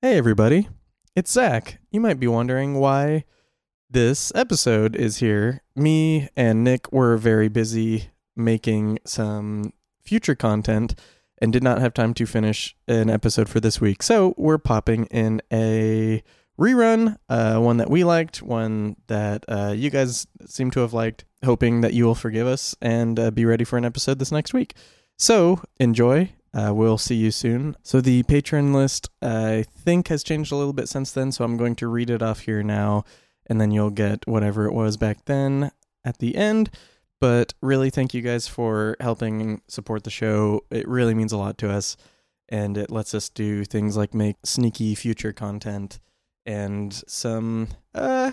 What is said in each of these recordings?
Hey, everybody. It's Zach. You might be wondering why this episode is here. Me and Nick were very busy making some future content and did not have time to finish an episode for this week. So we're popping in a rerun, uh, one that we liked, one that uh, you guys seem to have liked, hoping that you will forgive us and uh, be ready for an episode this next week. So enjoy. Uh, we'll see you soon. So the patron list, I think, has changed a little bit since then. So I'm going to read it off here now, and then you'll get whatever it was back then at the end. But really, thank you guys for helping support the show. It really means a lot to us, and it lets us do things like make sneaky future content and some uh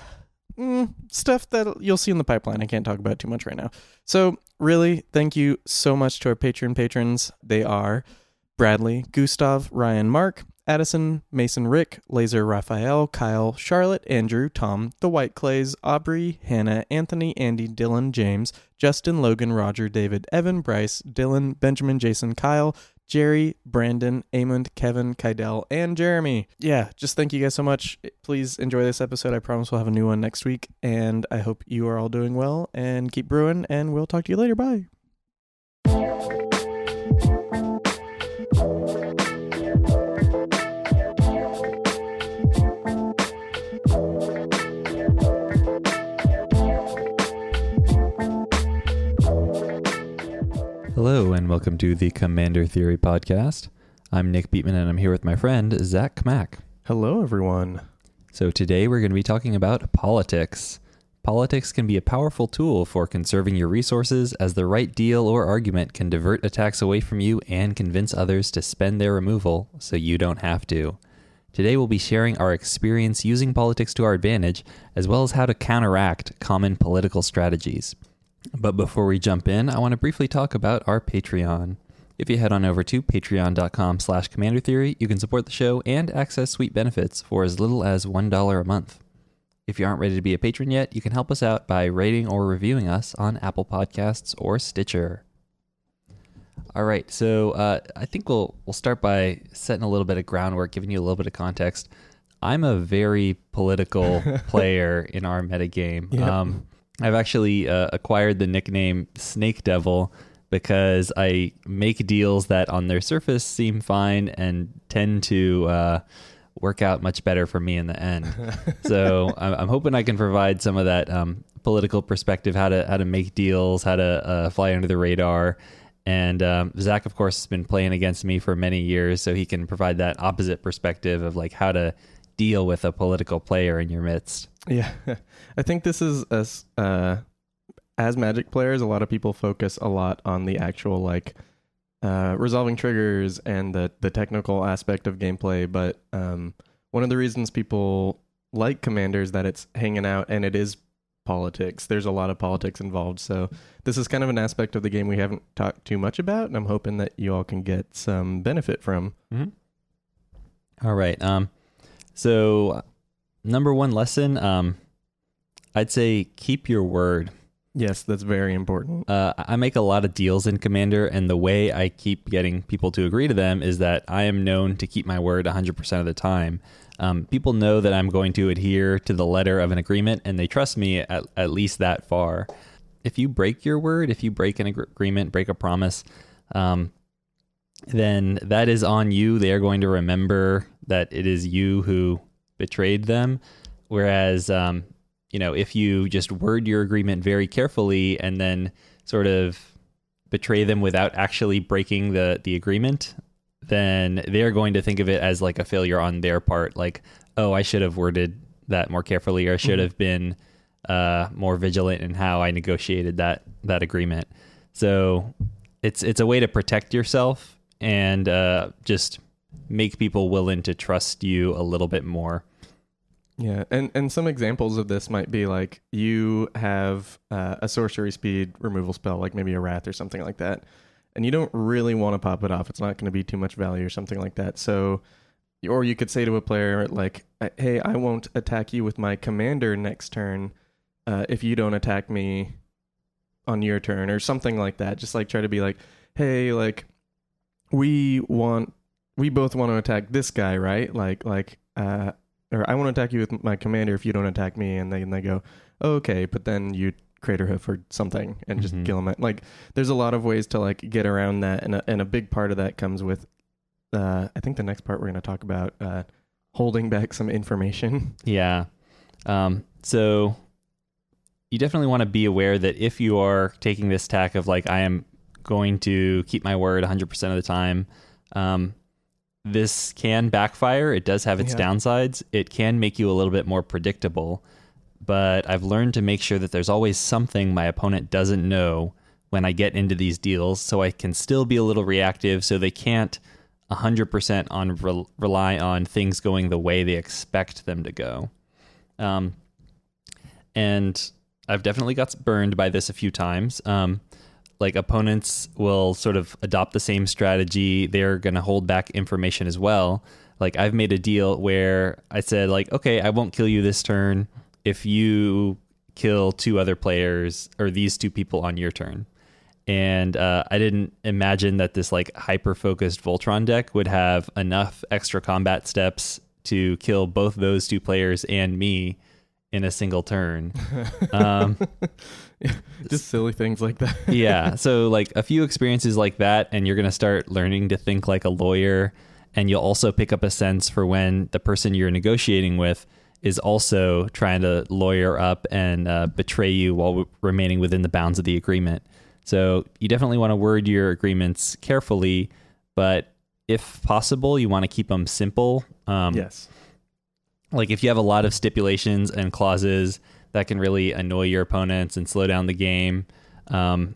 mm, stuff that you'll see in the pipeline. I can't talk about too much right now. So, really, thank you so much to our Patreon patrons. They are Bradley, Gustav, Ryan, Mark, Addison, Mason, Rick, Laser, Raphael, Kyle, Charlotte, Andrew, Tom, The White Clays, Aubrey, Hannah, Anthony, Andy, Dylan, James, Justin, Logan, Roger, David, Evan, Bryce, Dylan, Benjamin, Jason, Kyle, Jerry, Brandon, Amond, Kevin, Kydell, and Jeremy. Yeah, just thank you guys so much. Please enjoy this episode. I promise we'll have a new one next week. And I hope you are all doing well and keep brewing. And we'll talk to you later. Bye. Hello, and welcome to the Commander Theory Podcast. I'm Nick Beatman, and I'm here with my friend Zach Kmack. Hello, everyone. So, today we're going to be talking about politics. Politics can be a powerful tool for conserving your resources, as the right deal or argument can divert attacks away from you and convince others to spend their removal so you don't have to. Today, we'll be sharing our experience using politics to our advantage, as well as how to counteract common political strategies. But before we jump in, I want to briefly talk about our Patreon. If you head on over to patreon.com slash commander theory, you can support the show and access sweet benefits for as little as $1 a month. If you aren't ready to be a patron yet, you can help us out by rating or reviewing us on Apple Podcasts or Stitcher. All right, so uh, I think we'll we'll start by setting a little bit of groundwork, giving you a little bit of context. I'm a very political player in our metagame. Yeah. Um, I've actually uh, acquired the nickname Snake Devil because I make deals that on their surface seem fine and tend to uh, work out much better for me in the end. so I'm, I'm hoping I can provide some of that um, political perspective, how to how to make deals, how to uh, fly under the radar. And um, Zach, of course, has been playing against me for many years, so he can provide that opposite perspective of like how to deal with a political player in your midst. Yeah, I think this is as uh, as Magic players, a lot of people focus a lot on the actual like uh, resolving triggers and the the technical aspect of gameplay. But um, one of the reasons people like commanders that it's hanging out and it is politics. There's a lot of politics involved, so this is kind of an aspect of the game we haven't talked too much about, and I'm hoping that you all can get some benefit from. All right. Um, so number one lesson, um, I'd say keep your word. Yes, that's very important. Uh, I make a lot of deals in Commander, and the way I keep getting people to agree to them is that I am known to keep my word 100% of the time. Um, people know that I'm going to adhere to the letter of an agreement, and they trust me at, at least that far. If you break your word, if you break an ag- agreement, break a promise, um, then that is on you. They are going to remember that it is you who betrayed them. Whereas, um, you know, if you just word your agreement very carefully and then sort of betray them without actually breaking the the agreement, then they're going to think of it as like a failure on their part. Like, oh, I should have worded that more carefully, or I should Mhm. have been uh, more vigilant in how I negotiated that that agreement. So it's it's a way to protect yourself and uh, just make people willing to trust you a little bit more. Yeah, and and some examples of this might be like you have uh, a sorcery speed removal spell, like maybe a wrath or something like that, and you don't really want to pop it off. It's not going to be too much value or something like that. So, or you could say to a player like, "Hey, I won't attack you with my commander next turn uh, if you don't attack me on your turn," or something like that. Just like try to be like, "Hey, like we want we both want to attack this guy, right? Like like uh or I want to attack you with my commander if you don't attack me and then they go, "Okay, but then you crater hoof or something and just Mhm. kill him." Like there's a lot of ways to like get around that and a, and a big part of that comes with uh I think the next part we're going to talk about uh holding back some information. Yeah. Um, so you definitely want to be aware that if you are taking this tack of like I am going to keep my word 100% of the time, um, this can backfire. It does have its Yeah. downsides. It can make you a little bit more predictable. But I've learned to make sure that there's always something my opponent doesn't know when I get into these deals, so I can still be a little reactive, so they can't 100% on rel rely on things going the way they expect them to go. Um, and I've definitely got burned by this a few times. Um, like opponents will sort of adopt the same strategy. They're going to hold back information as well. Like I've made a deal where I said like, okay, I won't kill you this turn if you kill two other players or these two people on your turn. And uh, I didn't imagine that this like hyper focused Voltron deck would have enough extra combat steps to kill both those two players and me in a single turn. Um, just silly things like that. yeah. So like a few experiences like that, and you're gonna start learning to think like a lawyer, and you'll also pick up a sense for when the person you're negotiating with is also trying to lawyer up and uh, betray you while w- remaining within the bounds of the agreement. So you definitely want to word your agreements carefully, but if possible, you want to keep them simple. Um, yes. like if you have a lot of stipulations and clauses that can really annoy your opponents and slow down the game. Um,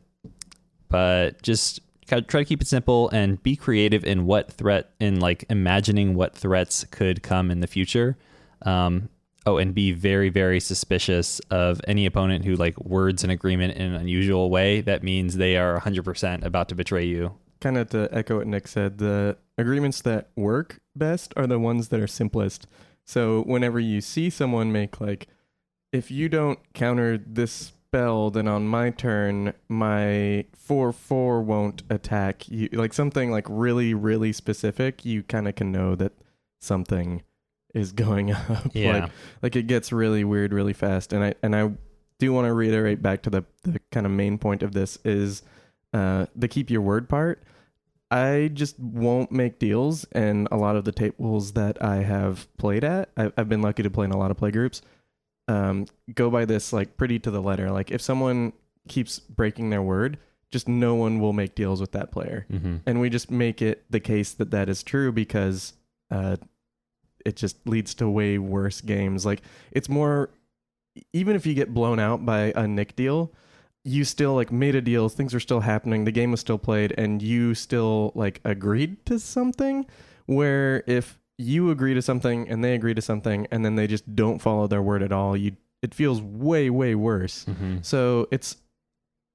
but just try to keep it simple and be creative in what threat in like imagining what threats could come in the future. Um, oh and be very very suspicious of any opponent who like words an agreement in an unusual way. That means they are 100% about to betray you. Kind of to echo what Nick said, the agreements that work best are the ones that are simplest. So whenever you see someone make like, if you don't counter this spell, then on my turn, my four four won't attack you. Like something like really really specific, you kind of can know that something is going up. yeah Like like it gets really weird really fast and i and i do want to reiterate back to the the kind of main point of this is uh the keep your word part i just won't make deals and a lot of the tables that i have played at I, i've been lucky to play in a lot of play groups um go by this like pretty to the letter like if someone keeps breaking their word just no one will make deals with that player hmm and we just make it the case that that is true because uh, it just leads to way worse games. Like it's more, even if you get blown out by a Nick deal, you still like made a deal. Things are still happening. The game was still played, and you still like agreed to something. Where if you agree to something and they agree to something, and then they just don't follow their word at all, you it feels way way worse. hmm So it's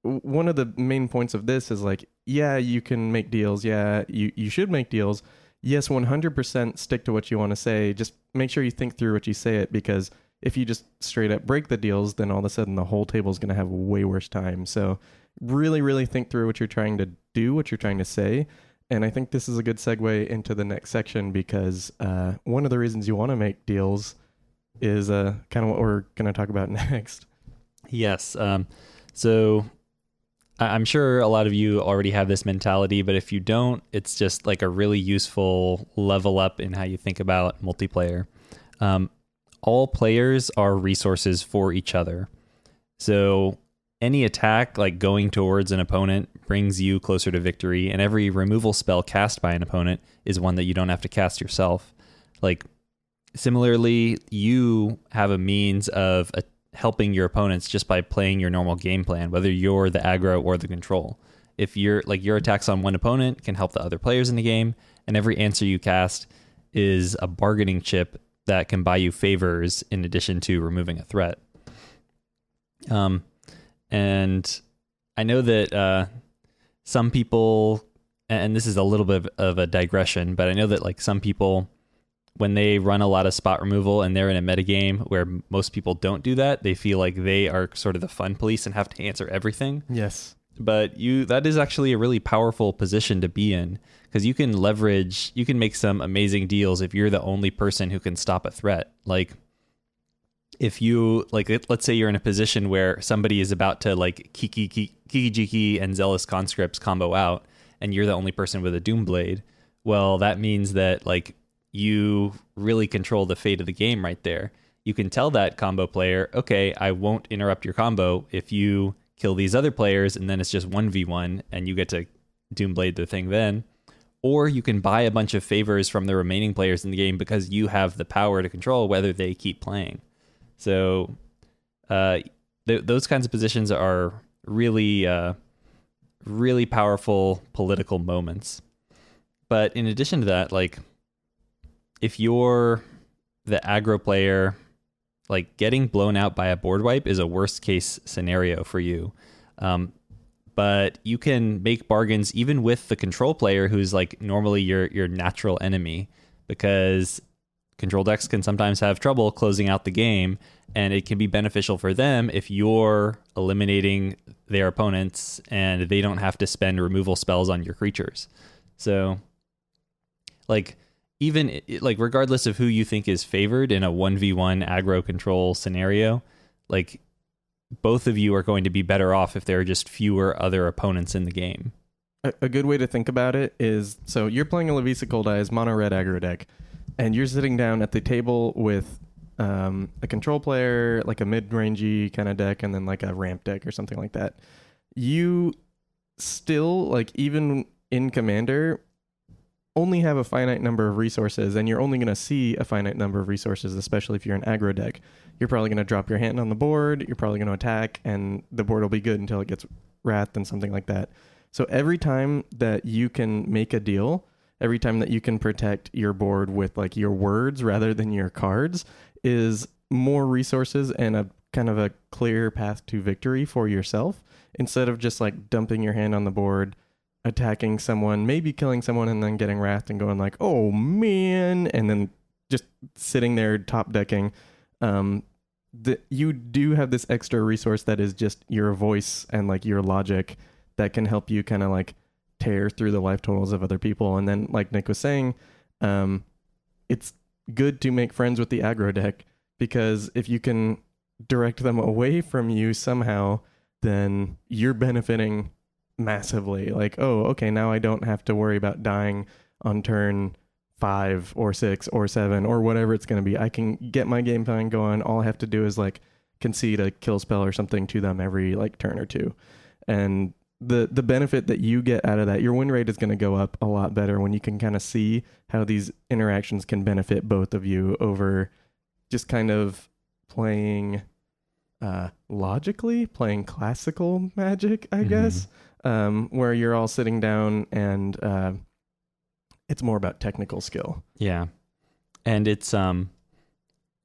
one of the main points of this is like, yeah, you can make deals. Yeah, you, you should make deals. Yes, 100% stick to what you want to say. Just make sure you think through what you say it because if you just straight up break the deals, then all of a sudden the whole table is going to have way worse time. So really, really think through what you're trying to do, what you're trying to say. And I think this is a good segue into the next section because uh, one of the reasons you want to make deals is uh, kind of what we're going to talk about next. Yes. Um, so I- I'm sure a lot of you already have this mentality, but if you don't, it's just like a really useful level up in how you think about multiplayer. Um, all players are resources for each other. So any attack, like going towards an opponent, brings you closer to victory, and every removal spell cast by an opponent is one that you don't have to cast yourself. Like, similarly, you have a means of a helping your opponents just by playing your normal game plan, whether you're the aggro or the control. If you're like your attacks on one opponent can help the other players in the game, and every answer you cast is a bargaining chip that can buy you favors in addition to removing a threat. Um, and I know that uh, some people, and this is a little bit of a digression, but I know that like some people when they run a lot of spot removal and they're in a metagame where most people don't do that, they feel like they are sort of the fun police and have to answer everything. Yes. but you that is actually a really powerful position to be in because you can leverage you can make some amazing deals if you're the only person who can stop a threat like if you like let's say you're in a position where somebody is about to like kiki kiki, kiki jiki and zealous conscripts combo out and you're the only person with a doom blade well that means that like you really control the fate of the game right there you can tell that combo player okay i won't interrupt your combo if you kill these other players, and then it's just 1v1, and you get to Doomblade the thing then. Or you can buy a bunch of favors from the remaining players in the game because you have the power to control whether they keep playing. So, uh, th- those kinds of positions are really, uh, really powerful political moments. But in addition to that, like, if you're the aggro player like getting blown out by a board wipe is a worst case scenario for you. Um, but you can make bargains even with the control player who's like normally your your natural enemy because control decks can sometimes have trouble closing out the game and it can be beneficial for them if you're eliminating their opponents and they don't have to spend removal spells on your creatures. So like even like regardless of who you think is favored in a 1v1 aggro control scenario like both of you are going to be better off if there are just fewer other opponents in the game a, good way to think about it is so you're playing a Levisa Cold Eyes mono red aggro deck and you're sitting down at the table with um, a control player like a mid-rangey kind of deck and then like a ramp deck or something like that you still like even in commander only have a finite number of resources and you're only going to see a finite number of resources, especially if you're an aggro deck. You're probably going to drop your hand on the board, you're probably going to attack, and the board will be good until it gets wrath and something like that. So every time that you can make a deal, every time that you can protect your board with like your words rather than your cards is more resources and a kind of a clear path to victory for yourself instead of just like dumping your hand on the board attacking someone, maybe killing someone, and then getting wrath and going like, "Oh man," and then just sitting there top decking. Um, the, you do have this extra resource that is just your voice and like your logic that can help you kind of like tear through the life totals of other people. And then, like Nick was saying, um, it's good to make friends with the aggro deck because if you can direct them away from you somehow, then you're benefiting massively. Like, oh, okay, now I don't have to worry about dying on turn five or six or seven or whatever it's going to be. I can get my game plan going. All I have to do is like concede a kill spell or something to them every like turn or two. And the the benefit that you get out of that, your win rate is going to go up a lot better when you can kind of see how these interactions can benefit both of you over just kind of playing uh logically, playing classical magic, I mm-hmm. guess um, where you're all sitting down and uh, it's more about technical skill. Yeah, and it's um,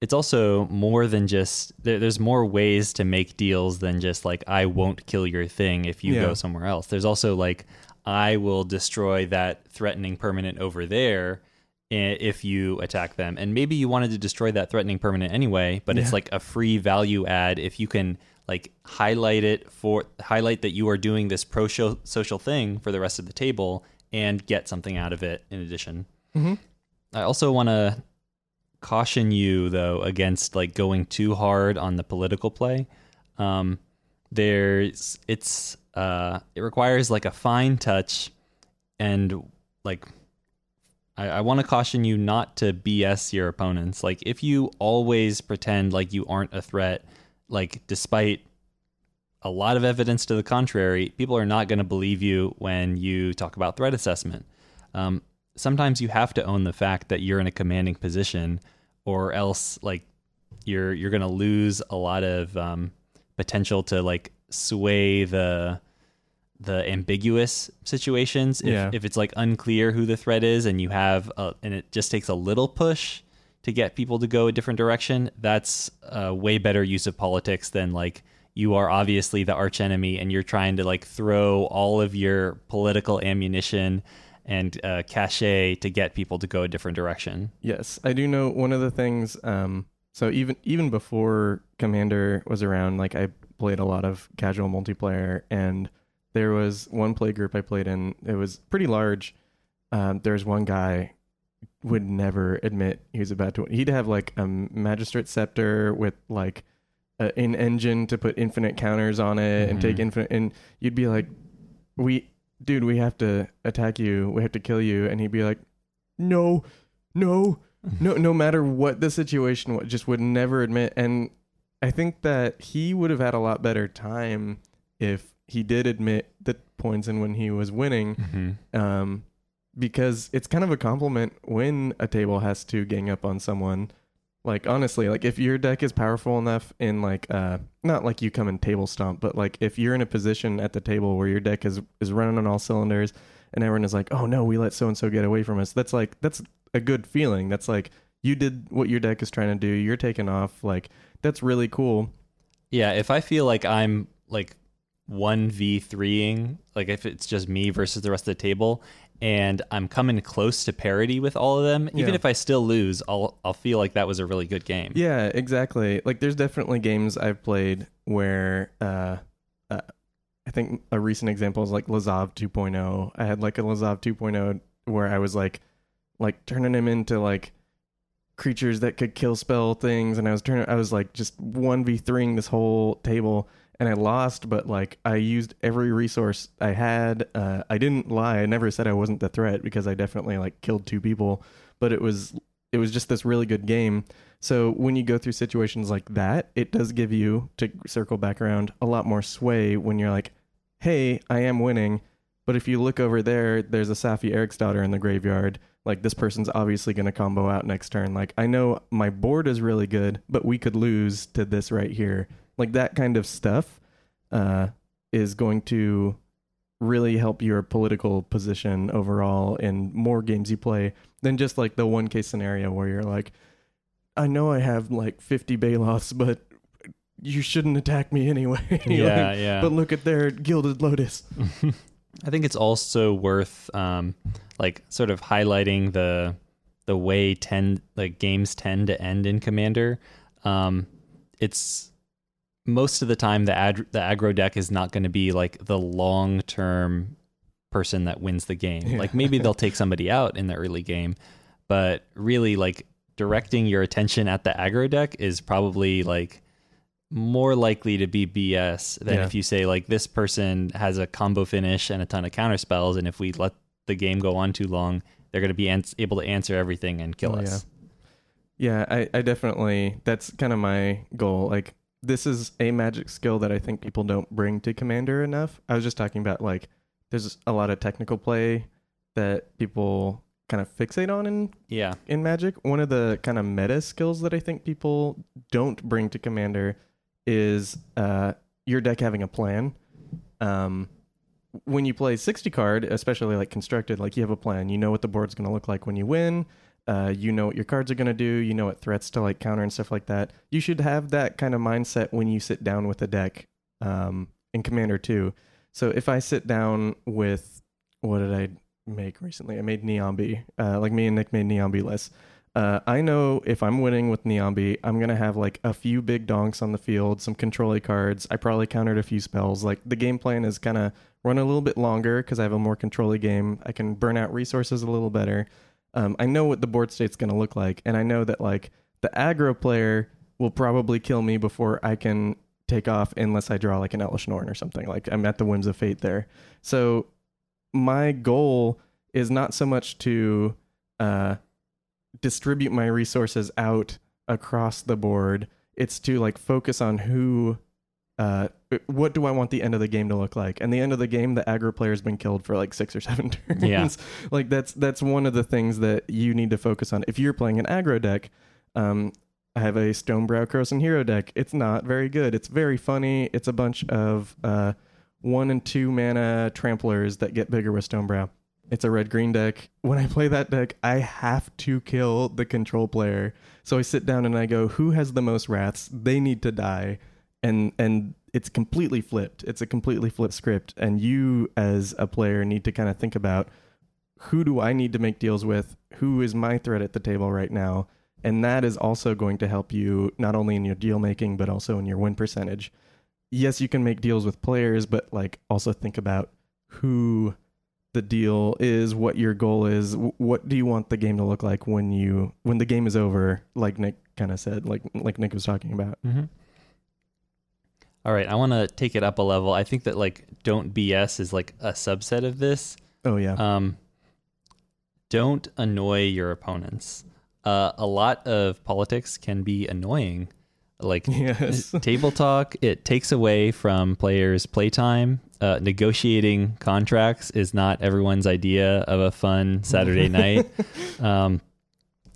it's also more than just there, there's more ways to make deals than just like I won't kill your thing if you yeah. go somewhere else. There's also like I will destroy that threatening permanent over there if you attack them. And maybe you wanted to destroy that threatening permanent anyway, but yeah. it's like a free value add if you can like highlight it for highlight that you are doing this pro social thing for the rest of the table and get something out of it in addition. Mm-hmm. I also want to caution you though against like going too hard on the political play. Um, there's it's uh, it requires like a fine touch and like I, I want to caution you not to BS your opponents. Like if you always pretend like you aren't a threat like despite a lot of evidence to the contrary, people are not going to believe you when you talk about threat assessment. Um, sometimes you have to own the fact that you're in a commanding position, or else like you're you're going to lose a lot of um, potential to like sway the the ambiguous situations. If, yeah. if it's like unclear who the threat is, and you have a, and it just takes a little push to get people to go a different direction, that's a way better use of politics than like you are obviously the arch enemy and you're trying to like throw all of your political ammunition and uh, cachet to get people to go a different direction. Yes, I do know one of the things. Um, so even even before Commander was around, like I played a lot of casual multiplayer, and there was one play group I played in. It was pretty large. Um, there's one guy would never admit he was about to. He'd have like a magistrate scepter with like a, an engine to put infinite counters on it and take Mhm. infinite. And you'd be like, "We, dude, we have to attack you. We have to kill you." And he'd be like, "No, no, no." No matter what the situation was, just would never admit. And I think that he would have had a lot better time if he did admit the points and when he was winning Mhm. um, because it's kind of a compliment when a table has to gang up on someone. Like honestly, like if your deck is powerful enough in like uh not like you come in table stomp, but like if you're in a position at the table where your deck is is running on all cylinders and everyone is like, "Oh no, we let so and so get away from us." That's like that's a good feeling. That's like you did what your deck is trying to do. You're taking off. Like that's really cool. Yeah, if I feel like I'm like one v threeing, like if it's just me versus the rest of the table, and I'm coming close to parity with all of them, even Yeah. if I still lose, I'll I'll feel like that was a really good game. Yeah, exactly. Like there's definitely games I've played where uh, uh I think a recent example is like Lazav 2.0. I had like a Lazav 2.0 where I was like like turning him into like creatures that could kill spell things and I was turning I was like just 1v3ing this whole table and I lost but like I used every resource I had. Uh I didn't lie. I never said I wasn't the threat because I definitely like killed two people, but it was it was just this really good game. So when you go through situations like that, it does give you to circle back around a lot more sway when you're like, "Hey, I am winning." But if you look over there, there's a Saffi Eriksdotter in the graveyard. Like this person's obviously going to combo out next turn. Like I know my board is really good, but we could lose to this right here. Like that kind of stuff uh, is going to really help your political position overall in more games you play than just like the one case scenario where you're like, I know I have like 50 Baloths, but you shouldn't attack me anyway. Yeah, Like, yeah. But look at their Gilded Lotus. I think it's also worth um, like sort of highlighting the the way tend like games tend to end in Commander. Um, it's most of the time the ad, the aggro deck is not going to be like the long term person that wins the game. Yeah. Like maybe they'll take somebody out in the early game, but really like directing your attention at the aggro deck is probably like more likely to be BS than Yeah. if you say like this person has a combo finish and a ton of counter spells, and if we let the game go on too long, they're going to be able to answer everything and kill Oh, us. Yeah, I, I definitely, that's kind of my goal. Like, this is a magic skill that I think people don't bring to Commander enough. I was just talking about, like, there's a lot of technical play that people kind of fixate on in Yeah, in Magic, one of the kind of meta skills that I think people don't bring to Commander is uh, your deck having a plan. Um, when you play 60 card, especially like constructed, like you have a plan. You know what the board's going to look like when you win. Uh, you know what your cards are going to do. You know what threats to like counter and stuff like that. You should have that kind of mindset when you sit down with a deck um, in Commander too. So if I sit down with what did I make recently? I made Niambi. Uh, like me and Nick made Niambi lists. Uh, I know if I'm winning with Niambi, I'm gonna have like a few big donks on the field, some control cards. I probably countered a few spells. Like the game plan is kind of run a little bit longer because I have a more control game. I can burn out resources a little better. Um, I know what the board state's gonna look like, and I know that like the aggro player will probably kill me before I can take off unless I draw like an Elesh Norn or something. Like I'm at the whims of fate there. So my goal is not so much to uh, distribute my resources out across the board. It's to like focus on who, uh, what do I want the end of the game to look like? And the end of the game, the aggro player's been killed for like six or seven turns. Yeah. like that's that's one of the things that you need to focus on. If you're playing an aggro deck, um, I have a Stonebrow Krosan Hero deck. It's not very good. It's very funny. It's a bunch of uh, one and two mana tramplers that get bigger with Stonebrow. It's a red green deck. When I play that deck, I have to kill the control player. So I sit down and I go, who has the most wraths? They need to die. And and it's completely flipped. It's a completely flipped script. And you as a player need to kind of think about who do I need to make deals with? Who is my threat at the table right now? And that is also going to help you not only in your deal making, but also in your win percentage. yes, you can make deals with players, but like also think about who the deal is, what your goal is, what do you want the game to look like when you when the game is over, like Nick kind of said, like like Nick was talking about. Mm-hmm. All right, I want to take it up a level. I think that like don't BS is like a subset of this. Oh yeah. Um, don't annoy your opponents. Uh, a lot of politics can be annoying. Like yes. table talk, it takes away from players' playtime. Uh, negotiating contracts is not everyone's idea of a fun Saturday night. Um,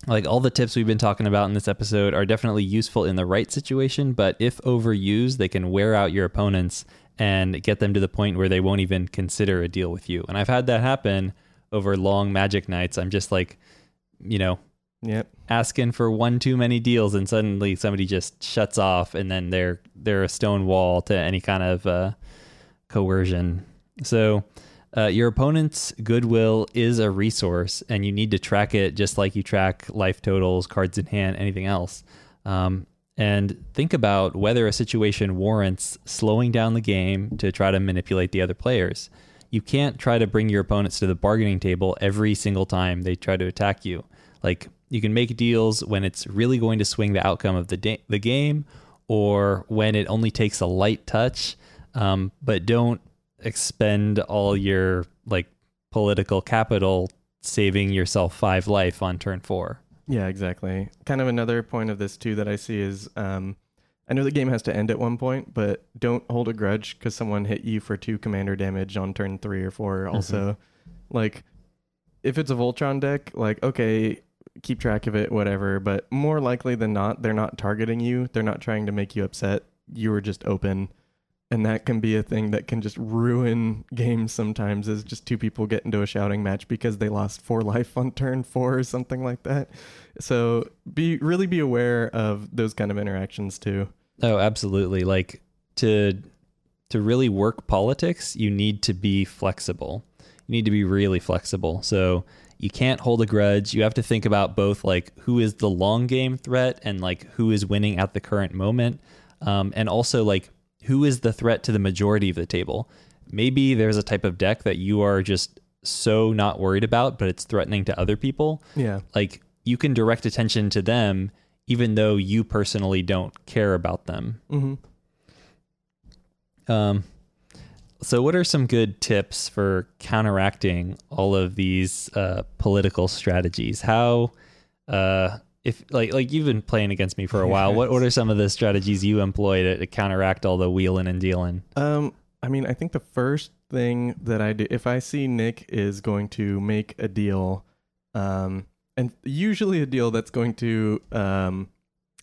like all the tips we've been talking about in this episode are definitely useful in the right situation, but if overused, they can wear out your opponents and get them to the point where they won't even consider a deal with you. And I've had that happen over long magic nights. I'm just like, you know, Yep. asking for one too many deals and suddenly somebody just shuts off and then they're they're a stone wall to any kind of uh, coercion so uh, your opponent's goodwill is a resource and you need to track it just like you track life totals cards in hand anything else um, and think about whether a situation warrants slowing down the game to try to manipulate the other players you can't try to bring your opponents to the bargaining table every single time they try to attack you like you can make deals when it's really going to swing the outcome of the da- the game, or when it only takes a light touch. Um, but don't expend all your like political capital saving yourself five life on turn four. Yeah, exactly. Kind of another point of this too that I see is um, I know the game has to end at one point, but don't hold a grudge because someone hit you for two commander damage on turn three or 4 Also, like if it's a Voltron deck, like okay, keep track of it, whatever. But more likely than not, they're not targeting you. They're not trying to make you upset. You were just open. And that can be a thing that can just ruin games sometimes is just two people get into a shouting match because they lost four life on turn four or something like that. So be really be aware of those kind of interactions too. Oh, absolutely. Like to to really work politics, you need to be flexible. You need to be really flexible. So you can't hold a grudge. You have to think about both like who is the long game threat and like who is winning at the current moment. Um, and also like who is the threat to the majority of the table. Maybe there's a type of deck that you are just so not worried about, but it's threatening to other people. Yeah. Like you can direct attention to them even though you personally don't care about them. Mm-hmm. Um, so, what are some good tips for counteracting all of these uh, political strategies? How, uh, if like like you've been playing against me for a while, what what are some of the strategies you employ to, to counteract all the wheeling and dealing? Um, I mean, I think the first thing that I do, if I see Nick is going to make a deal, um, and usually a deal that's going to um,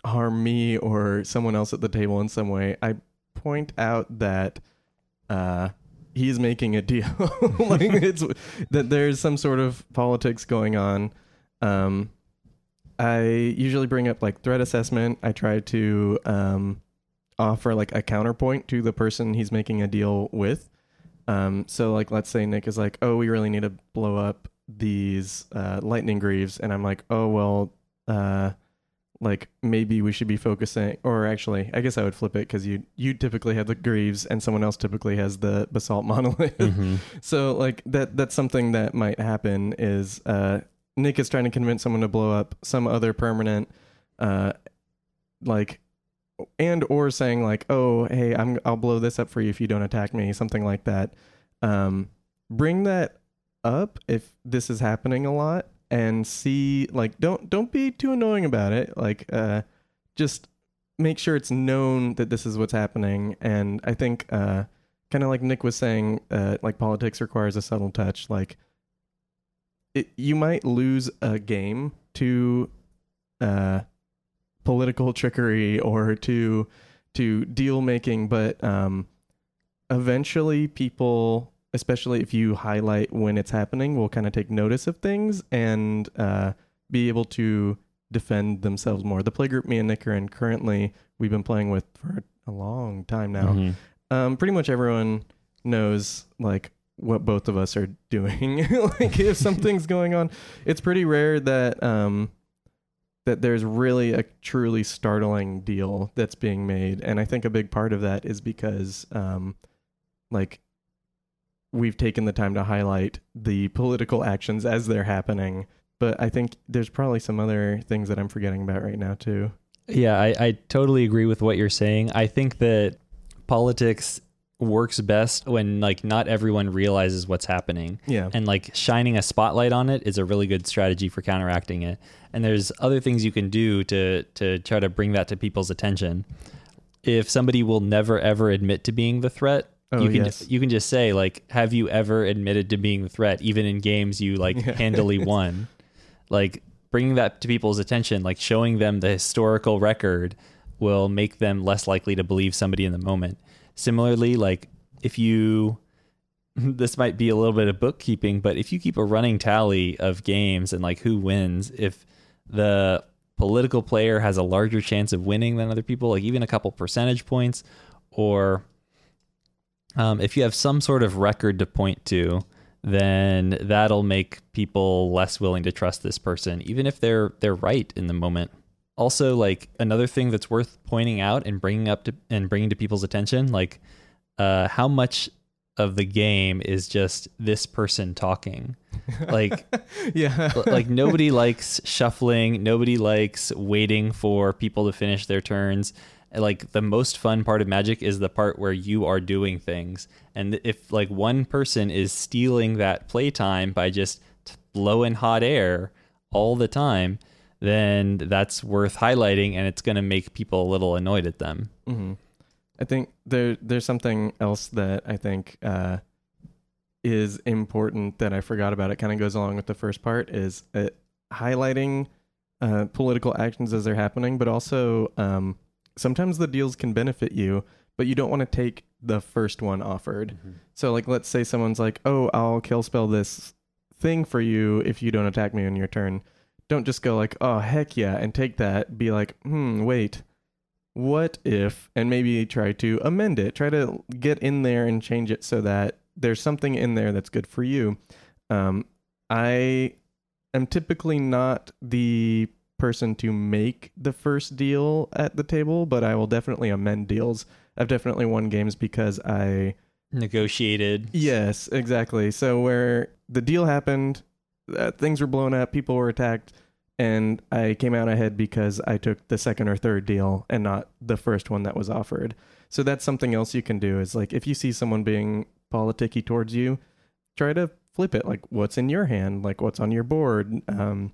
harm me or someone else at the table in some way, I point out that uh, he's making a deal. like it's that there's some sort of politics going on. Um, I usually bring up like threat assessment. I try to um, offer like a counterpoint to the person he's making a deal with. Um, so like let's say Nick is like, oh, we really need to blow up these uh, lightning greaves, and I'm like, oh well, uh, like maybe we should be focusing, or actually, I guess I would flip it because you you typically have the greaves, and someone else typically has the basalt monolith. Mhm. So like that that's something that might happen is uh Nick is trying to convince someone to blow up some other permanent uh like and or saying like, "Oh, hey, I'm I'll blow this up for you if you don't attack me," something like that. Um bring that up if this is happening a lot and see like don't don't be too annoying about it. Like uh just make sure it's known that this is what's happening and I think uh kind of like Nick was saying, uh, like politics requires a subtle touch. Like, it, you might lose a game to uh, political trickery or to to deal making, but um, eventually people, especially if you highlight when it's happening, will kind of take notice of things and uh, be able to defend themselves more. The playgroup me and Nick are in currently, we've been playing with for a long time now Mhm. um, pretty much everyone knows like what both of us are doing. like if something's going on, it's pretty rare that um, that there's really a truly startling deal that's being made, and I think a big part of that is because, um, like, we've taken the time to highlight the political actions as they're happening. But I think there's probably some other things that I'm forgetting about right now too. Yeah, I, I totally agree with what you're saying. I think that politics works best when like not everyone realizes what's happening. Yeah. And like shining a spotlight on it is a really good strategy for counteracting it. And there's other things you can do to to try to bring that to people's attention. If somebody will never ever admit to being the threat, Oh, you can yes. you can just say like have you ever admitted to being the threat even in games you like Yeah. handily won like bringing that to people's attention like showing them the historical record will make them less likely to believe somebody in the moment similarly like if you this might be a little bit of bookkeeping but if you keep a running tally of games and like who wins if the political player has a larger chance of winning than other people like even a couple percentage points or um, if you have some sort of record to point to, then that'll make people less willing to trust this person, even if they're they're right in the moment. Also, like another thing that's worth pointing out and bringing up to and bringing to people's attention, like uh, how much of the game is just this person talking. Like yeah. like nobody likes shuffling nobody likes waiting for people to finish their turns like the most fun part of magic is the part where you are doing things and if like one person is stealing that playtime by just blowing hot air all the time then that's worth highlighting and it's going to make people a little annoyed at them hmm I think there there's something else that I think uh, is important that I forgot about. It kind of goes along with the first part is uh, highlighting uh, political actions as they're happening, but also um, sometimes the deals can benefit you, but you don't want to take the first one offered. So like let's say someone's like, "Oh, I'll kill spell this thing for you if you don't attack me on your turn." Don't just go like, "Oh, heck yeah," and take that. Be like, "Hmm, wait. What if?" and maybe try to amend it. Try to get in there and change it so that there's something in there that's good for you. Um I am typically not the person to make the first deal at the table, but I will definitely amend deals. I've definitely won games because I negotiated Yes, exactly. So where the deal happened, uh, things were blown up, people were attacked, and I came out ahead because I took the second or third deal and not the first one that was offered. So that's something else you can do is like if you see someone being politicky towards you, try to flip it. Like what's in your hand? Like what's on your board? Um,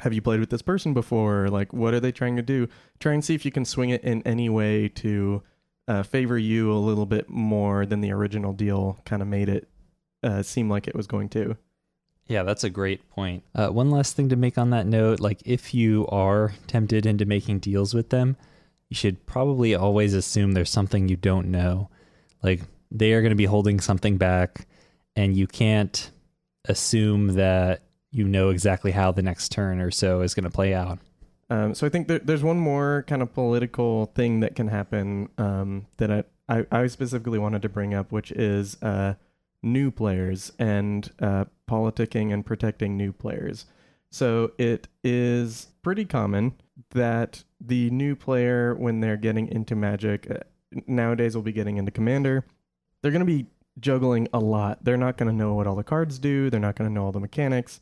have you played with this person before? Like what are they trying to do? Try and see if you can swing it in any way to uh, favor you a little bit more than the original deal kind of made it uh, seem like it was going to. Yeah, that's a great point. Uh, one last thing to make on that note like, if you are tempted into making deals with them, you should probably always assume there's something you don't know. Like, they are going to be holding something back, and you can't assume that you know exactly how the next turn or so is going to play out. Um, so I think there, there's one more kind of political thing that can happen um, that I, I, I specifically wanted to bring up, which is uh, new players and uh, politicking and protecting new players. So it is pretty common that the new player, when they're getting into Magic, uh, nowadays will be getting into Commander. They're going to be juggling a lot. They're not going to know what all the cards do. They're not going to know all the mechanics.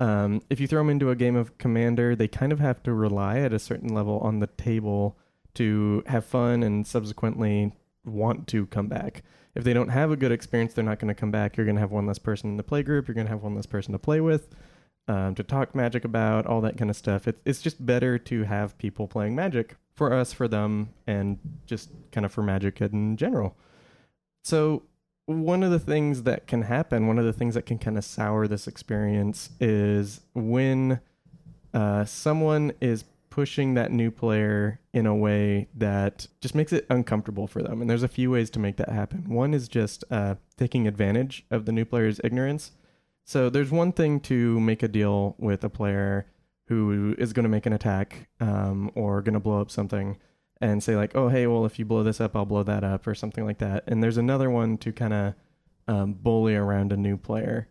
Um, if you throw them into a game of Commander, they kind of have to rely at a certain level on the table to have fun and subsequently want to come back. If they don't have a good experience, they're not going to come back. You're going to have one less person in the play group. You're going to have one less person to play with, um, to talk Magic about, all that kind of stuff. It, it's just better to have people playing Magic for us, for them, and just kind of for Magic in general. So one of the things that can happen, one of the things that can kind of sour this experience is when uh, someone is pushing that new player in a way that just makes it uncomfortable for them. And there's a few ways to make that happen. One is just uh, taking advantage of the new player's ignorance. So there's one thing to make a deal with a player who is going to make an attack um, or going to blow up something and say like, oh hey, well if you blow this up, I'll blow that up or something like that. And there's another one to kind of um, bully around a new player.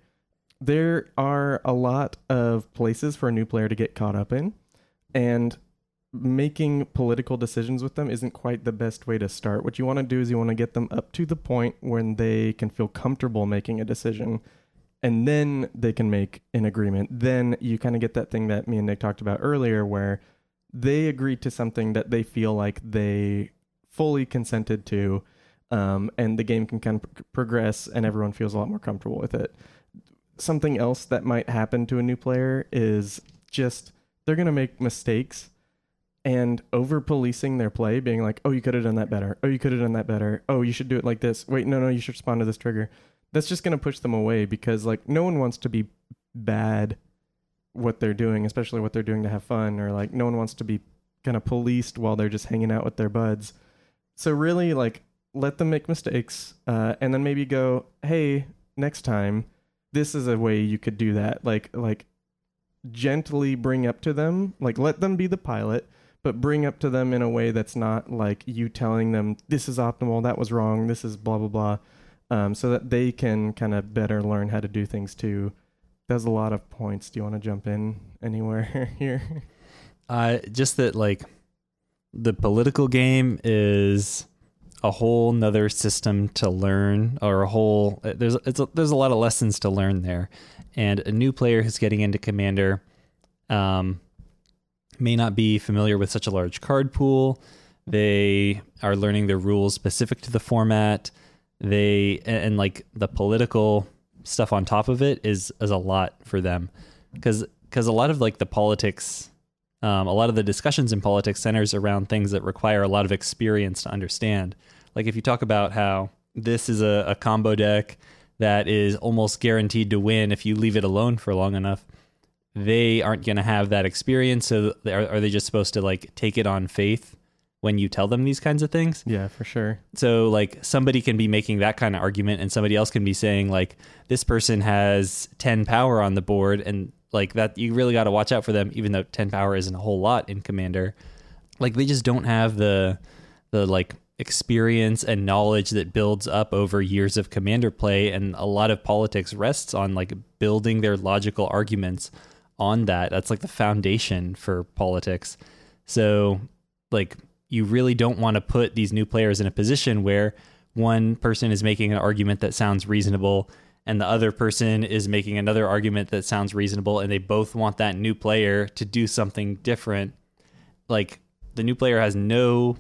There are a lot of places for a new player to get caught up in. And making political decisions with them isn't quite the best way to start. What you want to do is you want to get them up to the point when they can feel comfortable making a decision and then they can make an agreement. Then you kind of get that thing that me and Nick talked about earlier where they agree to something that they feel like they fully consented to um, and the game can kind of progress and everyone feels a lot more comfortable with it. Something else that might happen to a new player is just they're going to make mistakes and over policing their play, being like, oh, you could have done that better. Oh, you could have done that better. Oh, you should do it like this. Wait, no, no, you should respond to this trigger. That's just going to push them away because, like, no one wants to be bad what they're doing, especially what they're doing to have fun, or like, no one wants to be kind of policed while they're just hanging out with their buds. So, really, like, let them make mistakes uh, and then maybe go, hey, next time, this is a way you could do that. Like, like, gently bring up to them, like, let them be the pilot but bring up to them in a way that's not like you telling them this is optimal, that was wrong, this is blah blah blah, um, so that they can kind of better learn how to do things too. There's a lot of points. Do you want to jump in anywhere here? Uh, just that like the political game is a whole nother system to learn or a whole there's a, there's a lot of lessons to learn there and a new player who's getting into commander um, may not be familiar with such a large card pool. They are learning the rules specific to the format. They and, and like the political stuff on top of it is is a lot for them because because a lot of like the politics um, a lot of the discussions in politics centers around things that require a lot of experience to understand like if you talk about how this is a, a combo deck that is almost guaranteed to win if you leave it alone for long enough they aren't going to have that experience. So are, are they just supposed to like take it on faith when you tell them these kinds of things? Yeah, for sure. So like somebody can be making that kind of argument and somebody else can be saying like this person has 10 power on the board and like that you really got to watch out for them even though 10 power isn't a whole lot in commander. Like they just don't have the the like experience and knowledge that builds up over years of commander play and a lot of politics rests on like building their logical arguments on that. That's like the foundation for politics. So, like, you really don't want to put these new players in a position where one person is making an argument that sounds reasonable and the other person is making another argument that sounds reasonable and they both want that new player to do something different. Like, the new player has no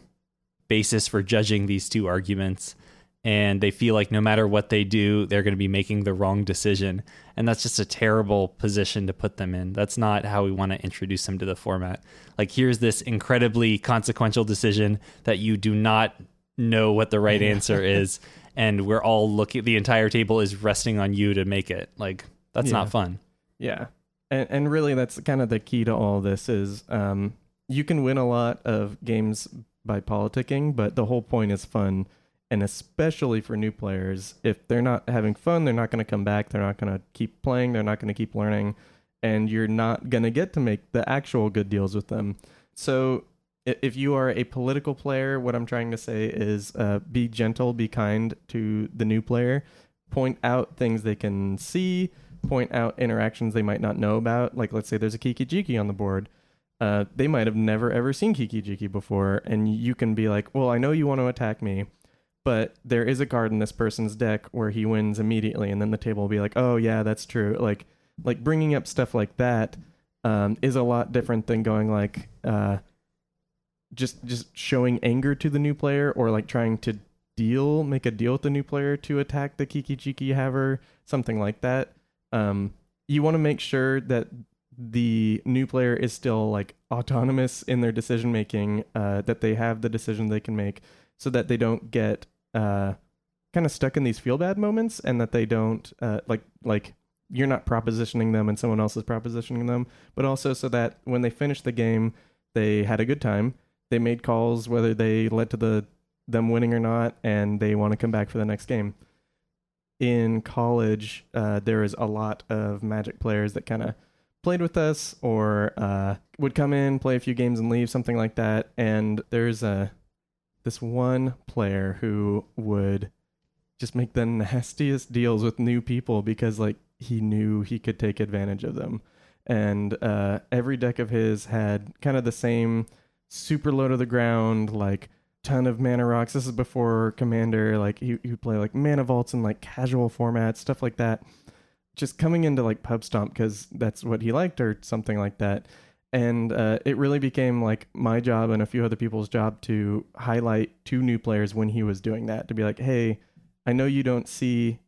basis for judging these two arguments and they feel like no matter what they do, they're going to be making the wrong decision. And that's just a terrible position to put them in. That's not how we want to introduce them to the format. Like, here's this incredibly consequential decision that you do not know what the right answer is. And we're all looking, the entire table is resting on you to make it. Like, that's yeah. not fun. Yeah. And, and really, that's kind of the key to all this is um, you can win a lot of games by politicking, but the whole point is fun and especially for new players if they're not having fun they're not going to come back they're not going to keep playing they're not going to keep learning and you're not going to get to make the actual good deals with them so if you are a political player what i'm trying to say is uh, be gentle be kind to the new player. Point out things they can see point out interactions they might not know about. Like let's say there's a kiki jiki on the board. Uh, they might have never ever seen kiki jiki before and you can be like well i know you want to attack me but there is a card in this person's deck where he wins immediately and then the table will be like oh yeah that's true. Like like bringing up stuff like that um, is a lot different than going like uh, just just showing anger to the new player or like trying to deal make a deal with the new player to attack the kiki jiki haver something like that um, you want to make sure that the new player is still like autonomous in their decision making uh, that they have the decision they can make so that they don't get uh, kind of stuck in these feel bad moments and that they don't uh, like like you're not propositioning them and someone else is propositioning them, but also so that when they finish the game, they had a good time. They made calls whether they led to the them winning or not, and they want to come back for the next game. In college, uh, there is a lot of Magic players that kind of played with us or uh, would come in, play a few games, and leave, something like that. And there's a this one player who would just make the nastiest deals with new people because like he knew he could take advantage of them. and uh, every deck of his had kind of the same super low to the ground, like ton of mana rocks. This is before Commander, like he would play like mana vaults and like casual formats, stuff like that. Just coming into like pub stomp because that's what he liked or something like that. And uh, it really became like my job and a few other people's job to highlight two new players when he was doing that. To be like, hey, I know you don't see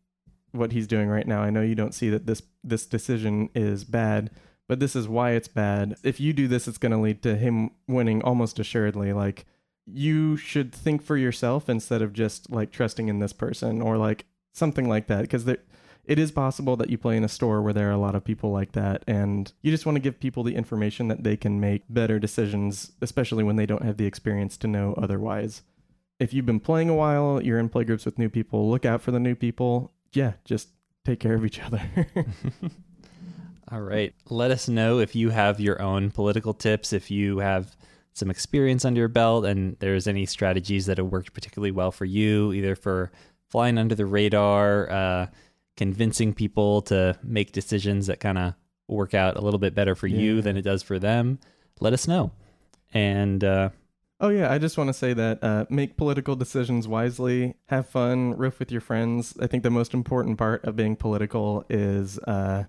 what he's doing right now. I know you don't see that this this decision is bad, but this is why it's bad. If you do this, it's going to lead to him winning almost assuredly. Like you should think for yourself instead of just like trusting in this person or like something like that because there it is possible that you play in a store where there are a lot of people like that and you just want to give people the information that they can make better decisions especially when they don't have the experience to know otherwise if you've been playing a while you're in playgroups with new people look out for the new people yeah just take care of each other all right let us know if you have your own political tips if you have some experience under your belt and there's any strategies that have worked particularly well for you, either for flying under the radar, uh, convincing people to make decisions that kind of work out a little bit better for yeah. you than it does for them, let us know. And uh, oh yeah, I just want to say that uh, make political decisions wisely, have fun, riff with your friends. I think the most important part of being political is uh,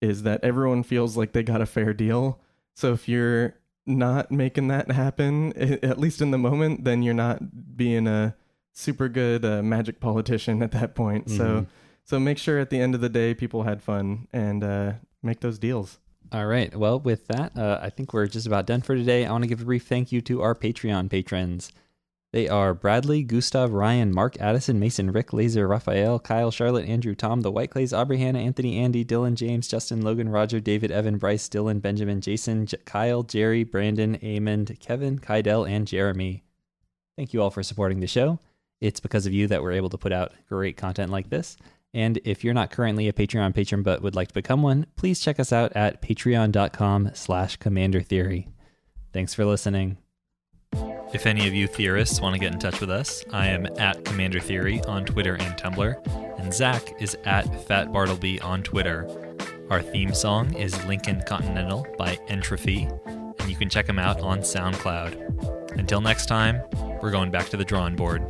is that everyone feels like they got a fair deal. So if you're not making that happen, at least in the moment, then you're not being a super good uh, magic politician at that point. Mm-hmm. So, so make sure at the end of the day, people had fun and uh, make those deals. All right. Well, with that, uh, I think we're just about done for today. I want to give a brief thank you to our Patreon patrons. They are Bradley, Gustav, Ryan, Mark, Addison, Mason, Rick, Laser, Raphael, Kyle, Charlotte, Andrew, Tom, The White Clays, Aubrey, Hannah, Anthony, Andy, Dylan, James, Justin, Logan, Roger, David, Evan, Bryce, Dylan, Benjamin, Jason, J- Kyle, Jerry, Brandon, Amond, Kevin, Kydell, and Jeremy. Thank you all for supporting the show. It's because of you that we're able to put out great content like this. And if you're not currently a Patreon patron but would like to become one, please check us out at patreon.com slash commander theory. Thanks for listening. If any of you theorists want to get in touch with us, I am at Commander Theory on Twitter and Tumblr, and Zach is at Fat Bartleby on Twitter. Our theme song is Lincoln Continental by Entropy, and you can check them out on SoundCloud. Until next time, we're going back to the drawing board.